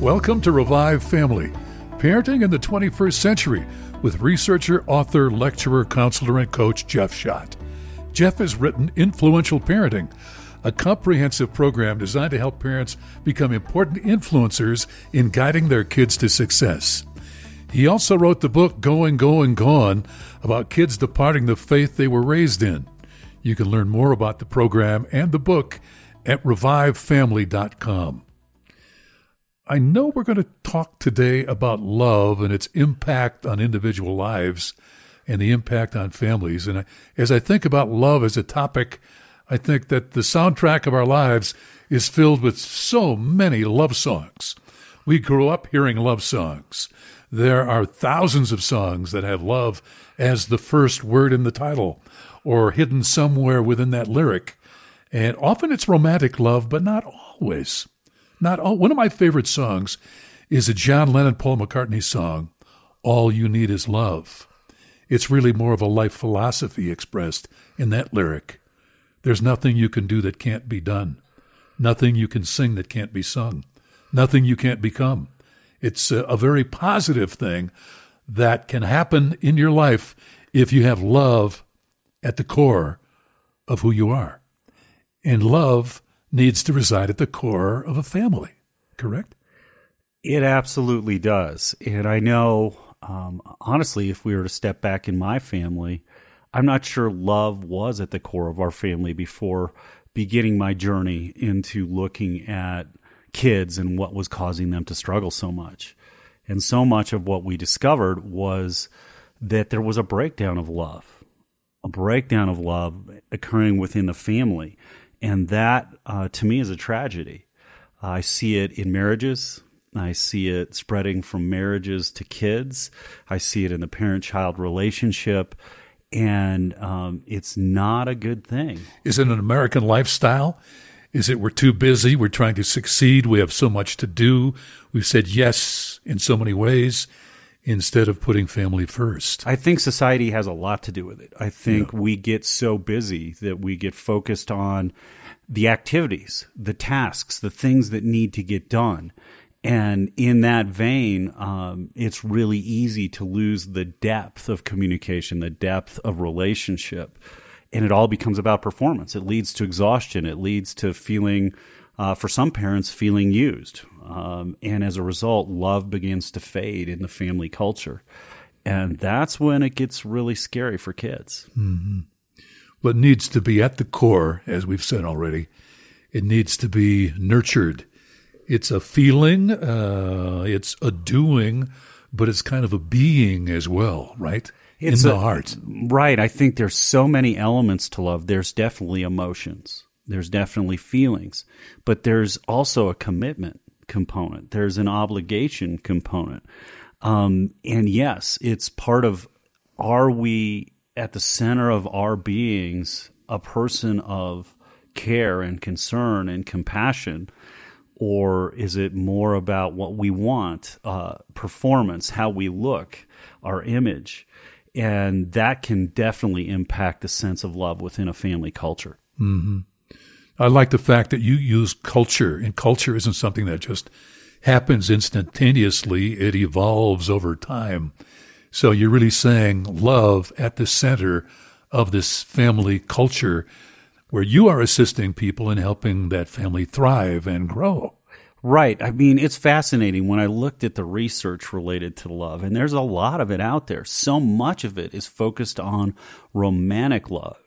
Welcome to Revive Family, Parenting in the 21st Century with researcher, author, lecturer, counselor, and coach Jeff Schadt. Jeff has written Influential Parenting, a comprehensive program designed to help parents become important influencers in guiding their kids to success. He also wrote the book Going, Going, Gone about kids departing the faith they were raised in. You can learn more about the program and the book at revivefamily.com. I know we're going to talk today about love and its impact on individual lives and the impact on families. And as I think about love as a topic, I think that the soundtrack of our lives is filled with so many love songs. We grew up hearing love songs. There are thousands of songs that have love as the first word in the title or hidden somewhere within that lyric. And often it's romantic love, but not always. Not all, one of my favorite songs is a John Lennon Paul McCartney song, All You Need Is Love. It's really more of a life philosophy expressed in that lyric. There's nothing you can do that can't be done. Nothing you can sing that can't be sung. Nothing you can't become. It's a, a very positive thing that can happen in your life if you have love at the core of who you are. And love needs to reside at the core of a family, correct? It absolutely does. And I know, um, honestly, if we were to step back in my family, I'm not sure love was at the core of our family before beginning my journey into looking at kids and what was causing them to struggle so much. And so much of what we discovered was that there was a breakdown of love, a breakdown of love occurring within the family. And that, uh, to me, is a tragedy. I see it in marriages. I see it spreading from marriages to kids. I see it in the parent child relationship. And um, it's not a good thing. Is it an American lifestyle? Is it we're too busy? We're trying to succeed. We have so much to do. We've said yes in so many ways instead of putting family first. I think society has a lot to do with it. I think yeah. we get so busy that we get focused on the activities, the tasks, the things that need to get done. And in that vein, um, it's really easy to lose the depth of communication, the depth of relationship. And it all becomes about performance. It leads to exhaustion. It leads to feeling, uh, for some parents, feeling used. Um, and as a result, love begins to fade in the family culture. And that's when it gets really scary for kids. Mm-hmm. What needs to be at the core, as we've said already, it needs to be nurtured. It's a feeling, uh, it's a doing, but it's kind of a being as well, right? It's in the a, heart. Right. I think there's so many elements to love. There's definitely emotions. There's definitely feelings, but there's also a commitment component. There's an obligation component. Um, and yes, it's part of are we at the center of our beings a person of care and concern and compassion? Or is it more about what we want, uh, performance, how we look, our image? And that can definitely impact the sense of love within a family culture. Mm-hmm. I like the fact that you use culture, and culture isn't something that just happens instantaneously, it evolves over time. So you're really saying love at the center of this family culture where you are assisting people in helping that family thrive and grow. Right. I mean, it's fascinating when I looked at the research related to love, and there's a lot of it out there. So much of it is focused on romantic love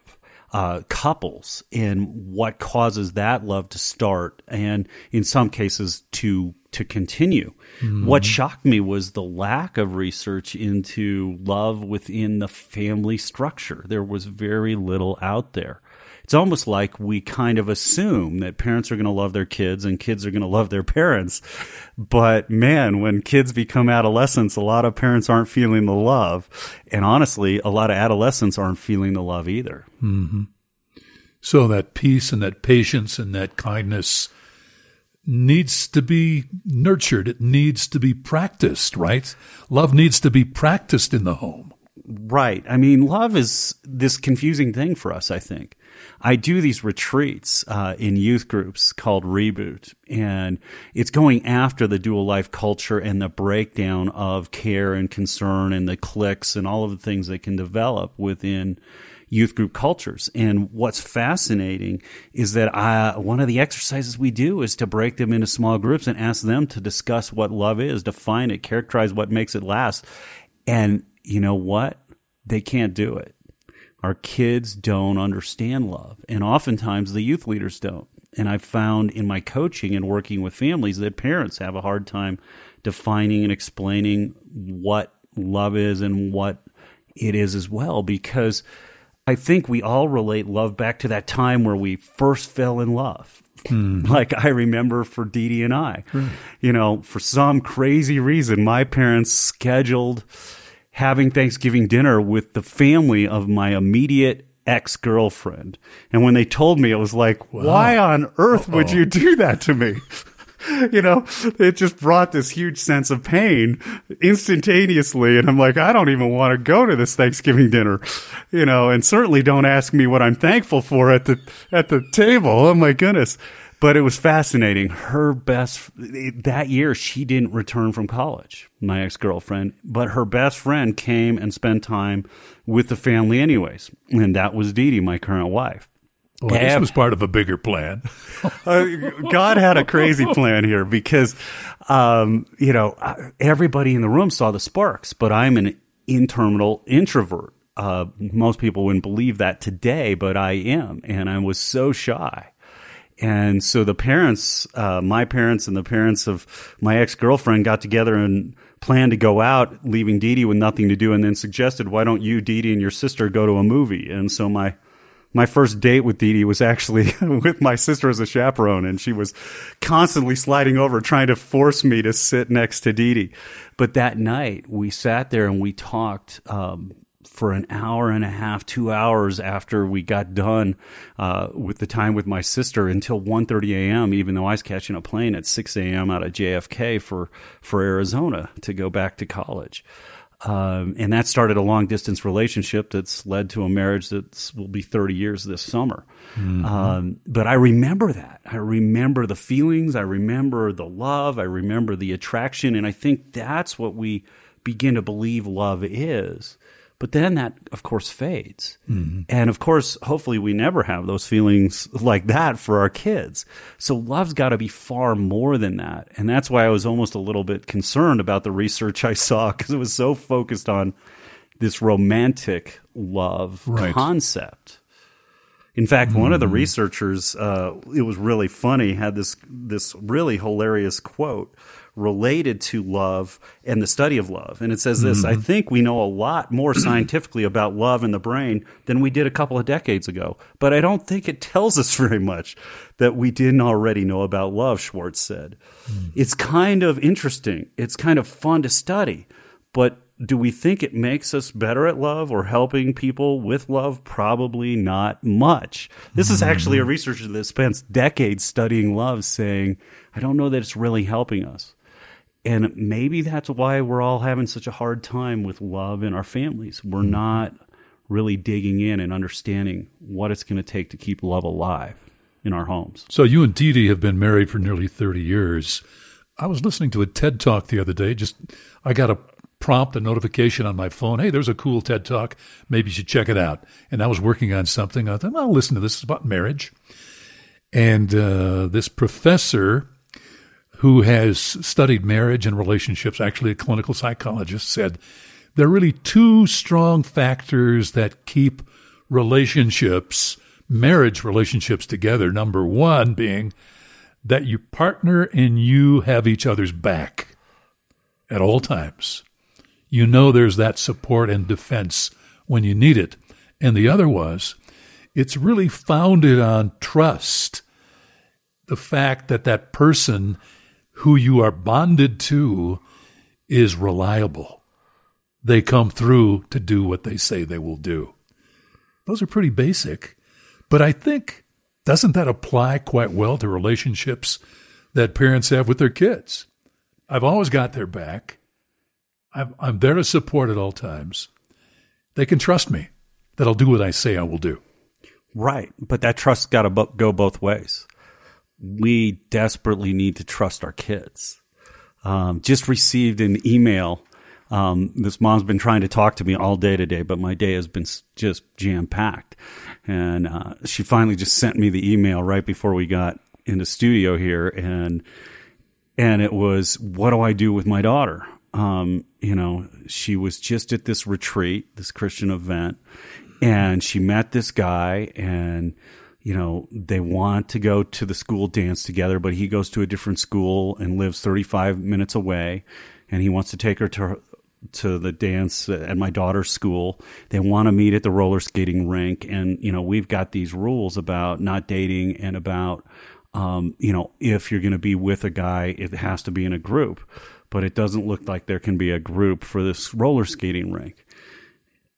uh, couples and what causes that love to start and in some cases to to continue. Mm-hmm. What shocked me was the lack of research into love within the family structure. There was very little out there it's almost like we kind of assume that parents are going to love their kids and kids are going to love their parents. But man, when kids become adolescents, a lot of parents aren't feeling the love. And honestly, a lot of adolescents aren't feeling the love either. Mm-hmm. So that peace and that patience and that kindness needs to be nurtured. It needs to be practiced, right? Love needs to be practiced in the home. Right. I mean, love is this confusing thing for us, I think I do these retreats uh, in youth groups called Reboot, and it's going after the dual life culture and the breakdown of care and concern and the cliques and all of the things that can develop within youth group cultures. And what's fascinating is that I, one of the exercises we do is to break them into small groups and ask them to discuss what love is, define it, characterize what makes it last. And you know what? They can't do it. Our kids don't understand love. And oftentimes the youth leaders don't. And I've found in my coaching and working with families that parents have a hard time defining and explaining what love is and what it is as well because I think we all relate love back to that time where we first fell in love. Mm. Like I remember for Dee Dee and I, right. you know, for some crazy reason, my parents scheduled having Thanksgiving dinner with the family of my immediate ex girlfriend. And when they told me, it was like, wow. why on earth Uh-oh. would you do that to me? you know, it just brought this huge sense of pain instantaneously. And I'm like, I don't even want to go to this Thanksgiving dinner, you know, and certainly don't ask me what I'm thankful for at the, at the table. Oh my goodness. But it was fascinating. Her best, that year, she didn't return from college, my ex girlfriend, but her best friend came and spent time with the family anyways. And that was Dee Dee, my current wife. Well, this was part of a bigger plan. uh, God had a crazy plan here because, um, you know, everybody in the room saw the sparks, but I'm an internal introvert. Uh, most people wouldn't believe that today, but I am, and I was so shy. And so the parents, uh, my parents and the parents of my ex girlfriend got together and planned to go out, leaving Dee Dee with nothing to do, and then suggested, why don't you, Dee Dee, and your sister go to a movie? And so my my first date with Dee Dee was actually with my sister as a chaperone, and she was constantly sliding over trying to force me to sit next to Dee Dee. But that night, we sat there and we talked um, for an hour and a half, two hours after we got done uh, with the time with my sister until 1.30 a.m., even though I was catching a plane at 6 a.m. out of JFK for, for Arizona to go back to college. Um, and that started a long distance relationship that's led to a marriage that will be 30 years this summer. Mm-hmm. Um, but I remember that. I remember the feelings. I remember the love. I remember the attraction. And I think that's what we begin to believe love is. But then that, of course, fades. Mm-hmm. And of course, hopefully we never have those feelings like that for our kids. So love's got to be far more than that. And that's why I was almost a little bit concerned about the research I saw because it was so focused on this romantic love right. concept. In fact, one of the mm-hmm. researchers, uh, it was really funny, had this this really hilarious quote related to love and the study of love. And it says this mm-hmm. I think we know a lot more scientifically about love in the brain than we did a couple of decades ago. But I don't think it tells us very much that we didn't already know about love, Schwartz said. Mm. It's kind of interesting, it's kind of fun to study. But do we think it makes us better at love or helping people with love? Probably not much. This is actually a mm-hmm. researcher that spends decades studying love saying, I don't know that it's really helping us. And maybe that's why we're all having such a hard time with love in our families. We're mm-hmm. not really digging in and understanding what it's going to take to keep love alive in our homes. So you and Dee Dee have been married for nearly 30 years. I was listening to a TED talk the other day. Just I got a prompt, a notification on my phone. Hey, there's a cool TED talk. Maybe you should check it out. And I was working on something. I thought, I'll listen to this. It's about marriage. And uh, this professor who has studied marriage and relationships, actually a clinical psychologist, said there are really two strong factors that keep relationships, marriage relationships together. Number one being that your partner and you have each other's back at all times. You know there's that support and defense when you need it. And the other was, it's really founded on trust. The fact that that person who you are bonded to is reliable. They come through to do what they say they will do. Those are pretty basic, but I think doesn't that apply quite well to relationships that parents have with their kids? I've always got their back. I'm, I'm there to support at all times. They can trust me that I'll do what I say I will do. Right. But that trust's got to go both ways. We desperately need to trust our kids. Um, just received an email. Um, this mom's been trying to talk to me all day today, but my day has been just jam packed. And uh, she finally just sent me the email right before we got into studio here, and and it was, "What do I do with my daughter?" Um, you know, she was just at this retreat, this Christian event, and she met this guy and you know they want to go to the school dance together but he goes to a different school and lives 35 minutes away and he wants to take her to to the dance at my daughter's school. They want to meet at the roller skating rink and you know we've got these rules about not dating and about um, you know if you're going to be with a guy it has to be in a group. But it doesn't look like there can be a group for this roller skating rink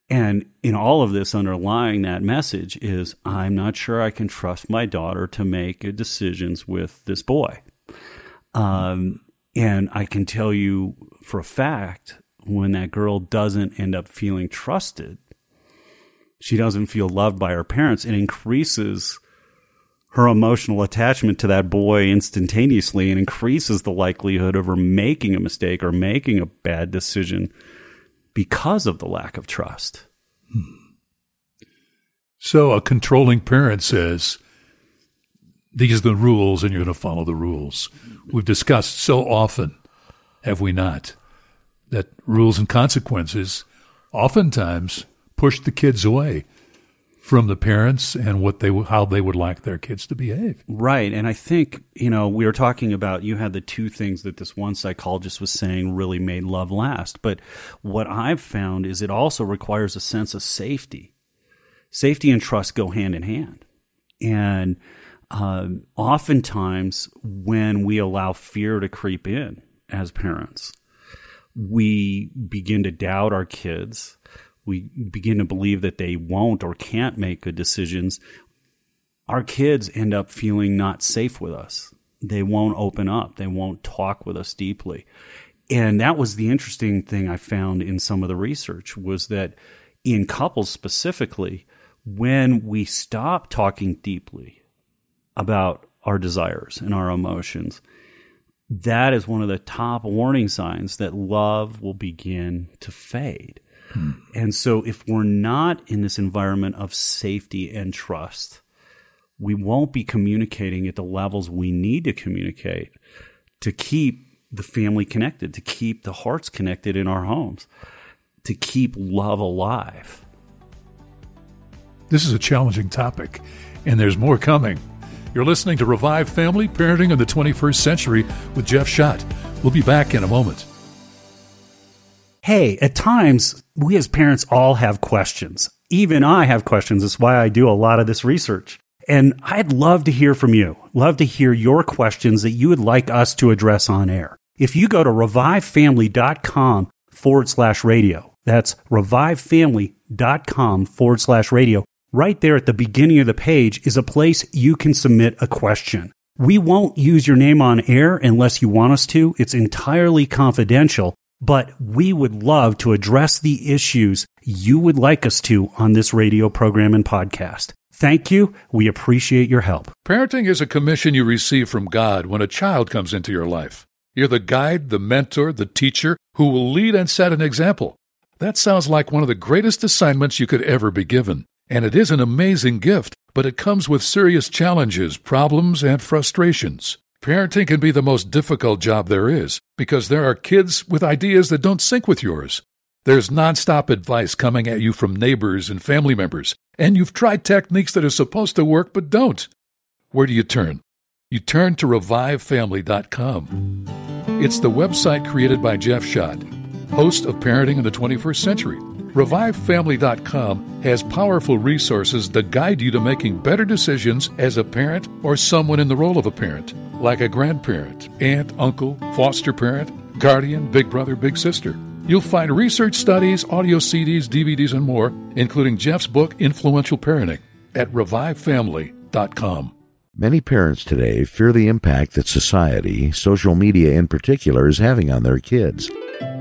and in all of this, underlying that message is I'm not sure I can trust my daughter to make decisions with this boy. Um, and I can tell you for a fact when that girl doesn't end up feeling trusted, she doesn't feel loved by her parents, it increases her emotional attachment to that boy instantaneously and increases the likelihood of her making a mistake or making a bad decision because of the lack of trust. So a controlling parent says, these are the rules and you're going to follow the rules. We've discussed so often, have we not, that rules and consequences oftentimes push the kids away from the parents and what they how they would like their kids to behave. Right, and I think you know we were talking about you had the two things that this one psychologist was saying really made love last, but what I've found is it also requires a sense of safety. Safety and trust go hand in hand, and um, oftentimes when we allow fear to creep in as parents, we begin to doubt our kids we begin to believe that they won't or can't make good decisions, our kids end up feeling not safe with us. They won't open up. They won't talk with us deeply. And that was the interesting thing I found in some of the research was that in couples specifically, when we stop talking deeply about our desires and our emotions, that is one of the top warning signs that love will begin to fade. Hmm. And so, if we're not in this environment of safety and trust, we won't be communicating at the levels we need to communicate to keep the family connected, to keep the hearts connected in our homes, to keep love alive. This is a challenging topic, and there's more coming. You're listening to Revive Family Parenting in the 21st Century with Jeff Schadt. We'll be back in a moment hey, at times we as parents all have questions. Even I have questions. That's why I do a lot of this research. And I'd love to hear from you. Love to hear your questions that you would like us to address on air. If you go to revivefamily.com forward slash radio, that's revivefamily.com forward slash radio. Right there at the beginning of the page is a place you can submit a question. We won't use your name on air unless you want us to. It's entirely confidential but we would love to address the issues you would like us to on this radio program and podcast. Thank you. We appreciate your help. Parenting is a commission you receive from God when a child comes into your life. You're the guide, the mentor, the teacher who will lead and set an example. That sounds like one of the greatest assignments you could ever be given. And it is an amazing gift, but it comes with serious challenges, problems, and frustrations. Parenting can be the most difficult job there is because there are kids with ideas that don't sync with yours. There's nonstop advice coming at you from neighbors and family members, and you've tried techniques that are supposed to work but don't. Where do you turn? You turn to revivefamily.com. It's the website created by Jeff Schadt, host of Parenting in the 21st Century. ReviveFamily.com has powerful resources that guide you to making better decisions as a parent or someone in the role of a parent, like a grandparent, aunt, uncle, foster parent, guardian, big brother, big sister. You'll find research studies, audio CDs, DVDs, and more, including Jeff's book, Influential Parenting, at ReviveFamily.com. Many parents today fear the impact that society, social media in particular, is having on their kids.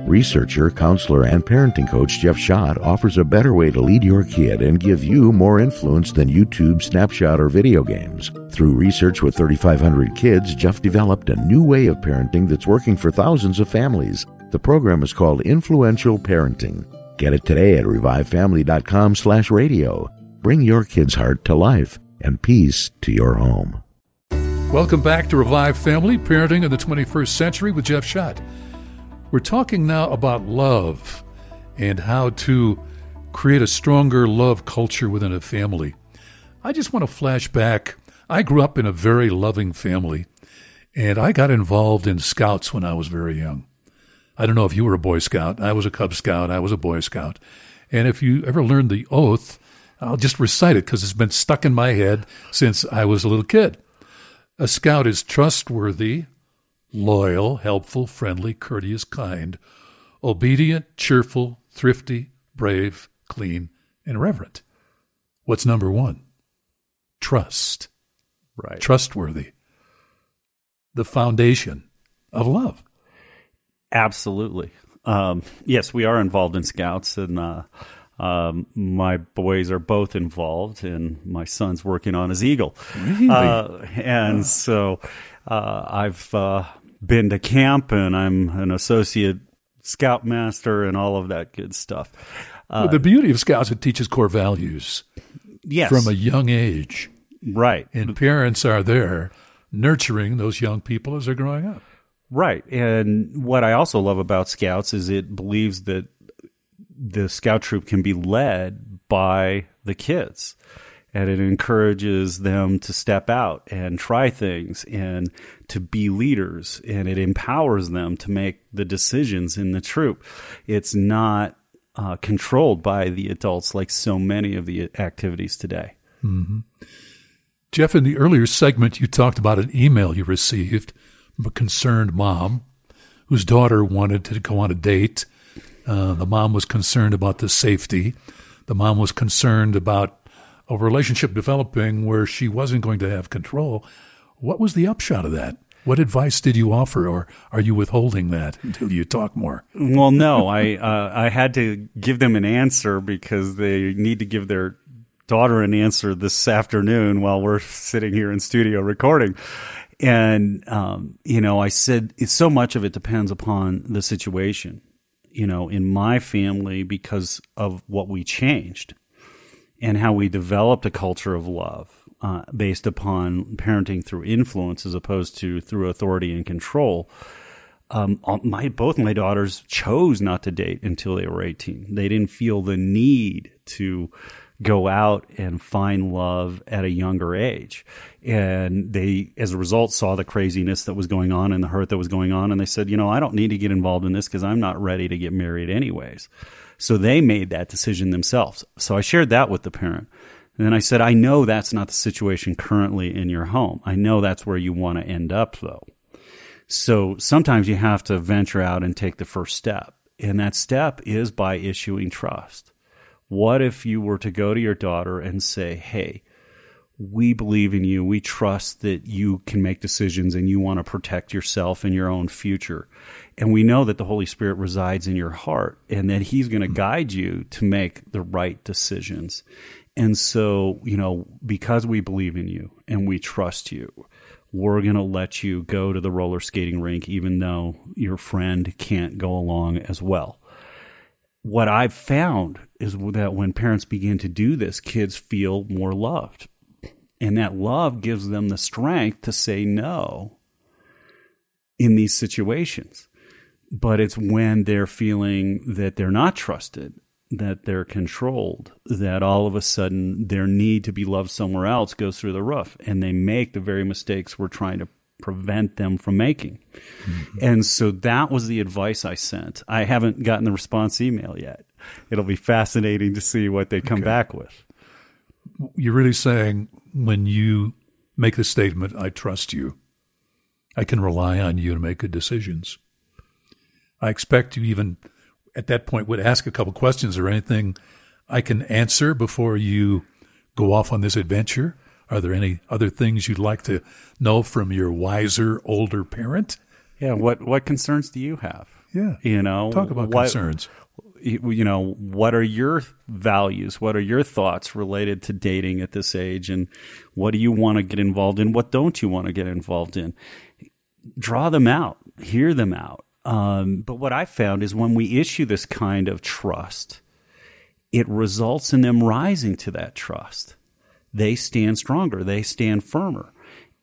Researcher, counselor, and parenting coach Jeff Schadt offers a better way to lead your kid and give you more influence than YouTube, Snapchat, or video games. Through research with 3,500 kids, Jeff developed a new way of parenting that's working for thousands of families. The program is called Influential Parenting. Get it today at revivefamily.com slash radio. Bring your kid's heart to life and peace to your home. Welcome back to Revive Family Parenting in the 21st Century with Jeff Schadt. We're talking now about love and how to create a stronger love culture within a family. I just want to flash back. I grew up in a very loving family, and I got involved in scouts when I was very young. I don't know if you were a Boy Scout. I was a Cub Scout. I was a Boy Scout. And if you ever learned the oath, I'll just recite it because it's been stuck in my head since I was a little kid. A scout is trustworthy, loyal, helpful, friendly, courteous, kind, obedient, cheerful, thrifty, brave, clean, and reverent. What's number one? Trust. Right. Trustworthy. The foundation of love. Absolutely. Um, yes, we are involved in scouts, and uh, um, my boys are both involved, and my son's working on his eagle. Really? Uh, and so uh, I've uh, been to camp, and I'm an associate scoutmaster, and all of that good stuff. Well, the beauty of scouts, it teaches core values Yes, from a young age. right, And parents are there nurturing those young people as they're growing up. Right. And what I also love about Scouts is it believes that the Scout troop can be led by the kids. And it encourages them to step out and try things and to be leaders. And it empowers them to make the decisions in the troop. It's not uh, controlled by the adults like so many of the activities today. Jeff, in the earlier segment, you talked about an email you received from a concerned mom whose daughter wanted to go on a date. Uh, the mom was concerned about the safety. The mom was concerned about a relationship developing where she wasn't going to have control. What was the upshot of that? What advice did you offer, or are you withholding that until you talk more? Well, no, I uh, I had to give them an answer because they need to give their daughter an answer this afternoon while we're sitting here in studio recording. And um, you know, I said it's so much of it depends upon the situation. You know, in my family, because of what we changed and how we developed a culture of love uh, based upon parenting through influence as opposed to through authority and control um, my both my daughters chose not to date until they were 18. They didn't feel the need to go out and find love at a younger age. And they, as a result, saw the craziness that was going on and the hurt that was going on. And they said, you know, I don't need to get involved in this because I'm not ready to get married anyways. So they made that decision themselves. So I shared that with the parent. And then I said, I know that's not the situation currently in your home. I know that's where you want to end up though. So sometimes you have to venture out and take the first step. And that step is by issuing trust. What if you were to go to your daughter and say, Hey, we believe in you. We trust that you can make decisions and you want to protect yourself and your own future. And we know that the Holy Spirit resides in your heart and that He's going to hmm. guide you to make the right decisions. And so, you know, because we believe in you and we trust you, we're going to let you go to the roller skating rink, even though your friend can't go along as well. What I've found is that when parents begin to do this, kids feel more loved. And that love gives them the strength to say no in these situations. But it's when they're feeling that they're not trusted, that they're controlled, that all of a sudden their need to be loved somewhere else goes through the roof and they make the very mistakes we're trying to prevent them from making. Mm-hmm. And so that was the advice I sent. I haven't gotten the response email yet. It'll be fascinating to see what they come back with. You're really saying when you make the statement, I trust you, I can rely on you to make good decisions. I expect you even at that point would ask a couple questions or anything I can answer before you go off on this adventure. Are there any other things you'd like to know from your wiser older parent? Yeah, what what concerns do you have? Yeah. You know, Talk about what- concerns. You know what are your values? What are your thoughts related to dating at this age? And what do you want to get involved in? What don't you want to get involved in? Draw them out. Hear them out. Um, but what i found is when we issue this kind of trust it results in them rising to that trust. They stand stronger. They stand firmer.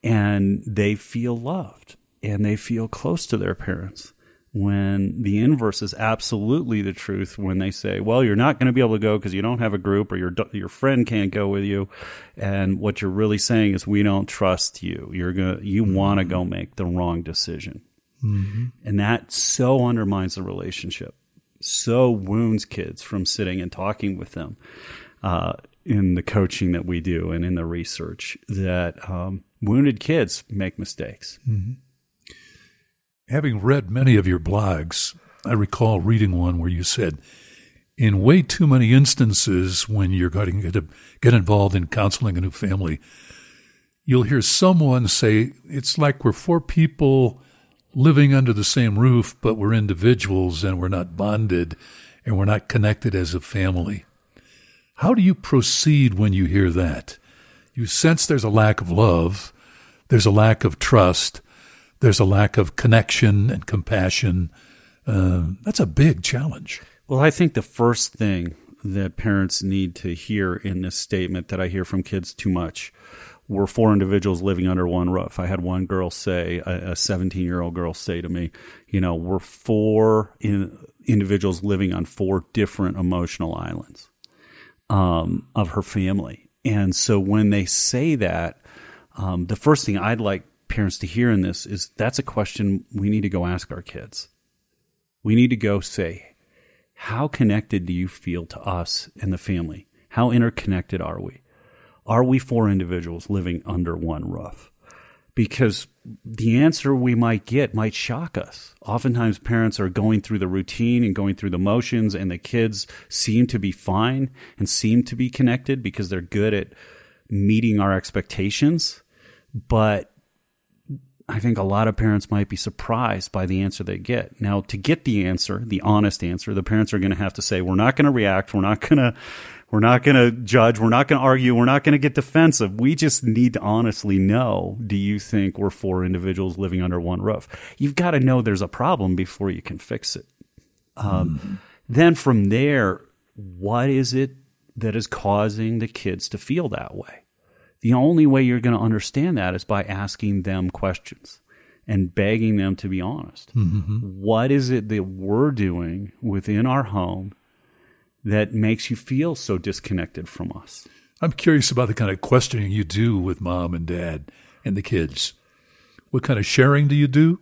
And they feel loved. And they feel close to their parents when the inverse is absolutely the truth when they say well you're not going to be able to go because you don't have a group or your your friend can't go with you. And what you're really saying is we don't trust you. You're going to you want to go make the wrong decision. And that so undermines the relationship. So wounds kids from sitting and talking with them uh, in the coaching that we do and in the research that um, wounded kids make mistakes Having read many of your blogs, I recall reading one where you said, in way too many instances when you're going to get involved in counseling a new family, you'll hear someone say, it's like we're four people living under the same roof, but we're individuals and we're not bonded and we're not connected as a family. How do you proceed when you hear that? You sense there's a lack of love, there's a lack of trust, there's a lack of connection and compassion. Uh, that's a big challenge. Well, I think the first thing that parents need to hear in this statement that I hear from kids too much we're four individuals living under one roof. I had one girl say, a 17 year old girl say to me, you know, we're four in, individuals living on four different emotional islands um, of her family. And so when they say that, um, the first thing I'd like parents to hear in this is that's a question we need to go ask our kids. We need to go say, how connected do you feel to us and the family? How interconnected are we? Are we four individuals living under one roof? Because the answer we might get might shock us. Oftentimes, parents are going through the routine and going through the motions, and the kids seem to be fine and seem to be connected because they're good at meeting our expectations. But I think a lot of parents might be surprised by the answer they get. Now, to get the answer, the honest answer, the parents are going to have to say, "We're not going to react. We're not going to, we're not going to judge. We're not going to argue. We're not going to get defensive. We just need to honestly know: Do you think we're four individuals living under one roof? You've got to know there's a problem before you can fix it. Um, Then from there, what is it that is causing the kids to feel that way? The only way you're going to understand that is by asking them questions and begging them to be honest. Mm-hmm. What is it that we're doing within our home that makes you feel so disconnected from us? I'm curious about the kind of questioning you do with mom and dad and the kids. What kind of sharing do you do?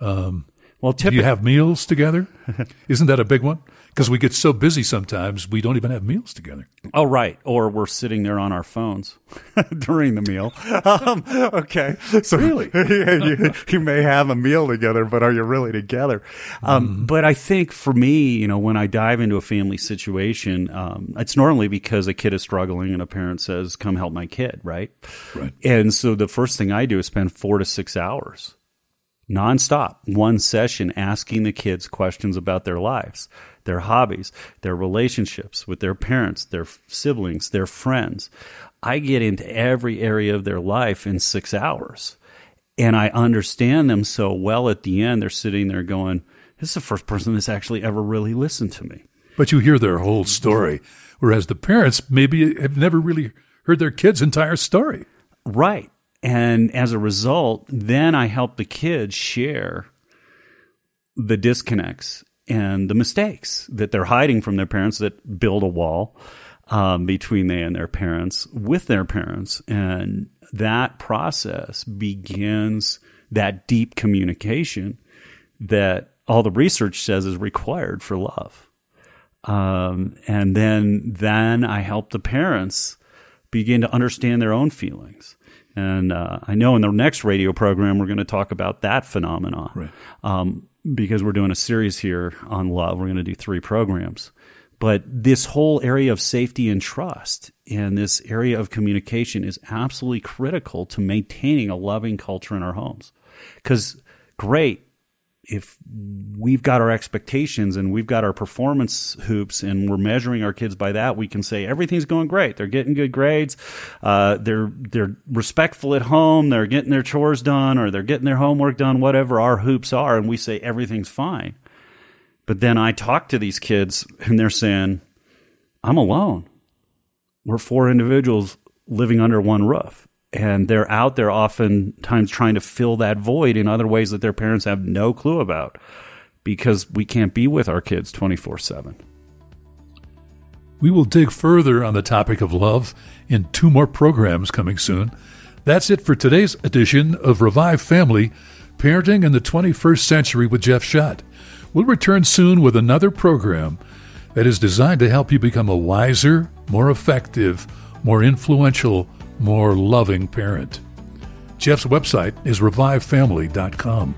Um, well, Do you have meals together? Isn't that a big one? Because we get so busy sometimes we don't even have meals together. oh right, or we're sitting there on our phones during the meal. Um, okay, so Really? you, you may have a meal together, but are you really together? Um, But I think for me, you know, when I dive into a family situation, um, it's normally because a kid is struggling and a parent says, "Come help my kid," right? Right. And so the first thing I do is spend four to six hours nonstop, one session, asking the kids questions about their lives, their hobbies, their relationships with their parents, their siblings, their friends. I get into every area of their life in six hours. And I understand them so well at the end, they're sitting there going, This is the first person that's actually ever really listened to me. But you hear their whole story, whereas the parents maybe have never really heard their kid's entire story. Right. And as a result, then I help the kids share the disconnects and the mistakes that they're hiding from their parents that build a wall um, between they and their parents with their parents. And that process begins that deep communication that all the research says is required for love. Um, and then, then I help the parents begin to understand their own feelings. And uh, I know in the next radio program we're going to talk about that phenomenon, Right. um, because we're doing a series here on love. We're going to do three programs, but this whole area of safety and trust and this area of communication is absolutely critical to maintaining a loving culture in our homes. Because great, if we've got our expectations and we've got our performance hoops and we're measuring our kids by that, we can say everything's going great. They're getting good grades. Uh, they're they're respectful at home. They're getting their chores done or they're getting their homework done. Whatever our hoops are, and we say everything's fine. But then I talk to these kids and they're saying, "I'm alone. We're four individuals living under one roof." And they're out there oftentimes trying to fill that void in other ways that their parents have no clue about because we can't be with our kids 24 7. We will dig further on the topic of love in two more programs coming soon. That's it for today's edition of Revive Family Parenting in the 21st Century with Jeff Schadt. We'll return soon with another program that is designed to help you become a wiser, more effective, more influential, more loving parent. Jeff's website is revivefamily.com.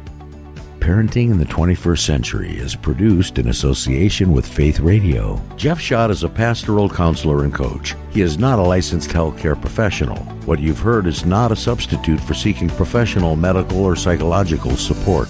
Parenting in the 21st Century is produced in association with Faith Radio. Jeff Schadt is a pastoral counselor and coach. He is not a licensed healthcare professional. What you've heard is not a substitute for seeking professional medical or psychological support.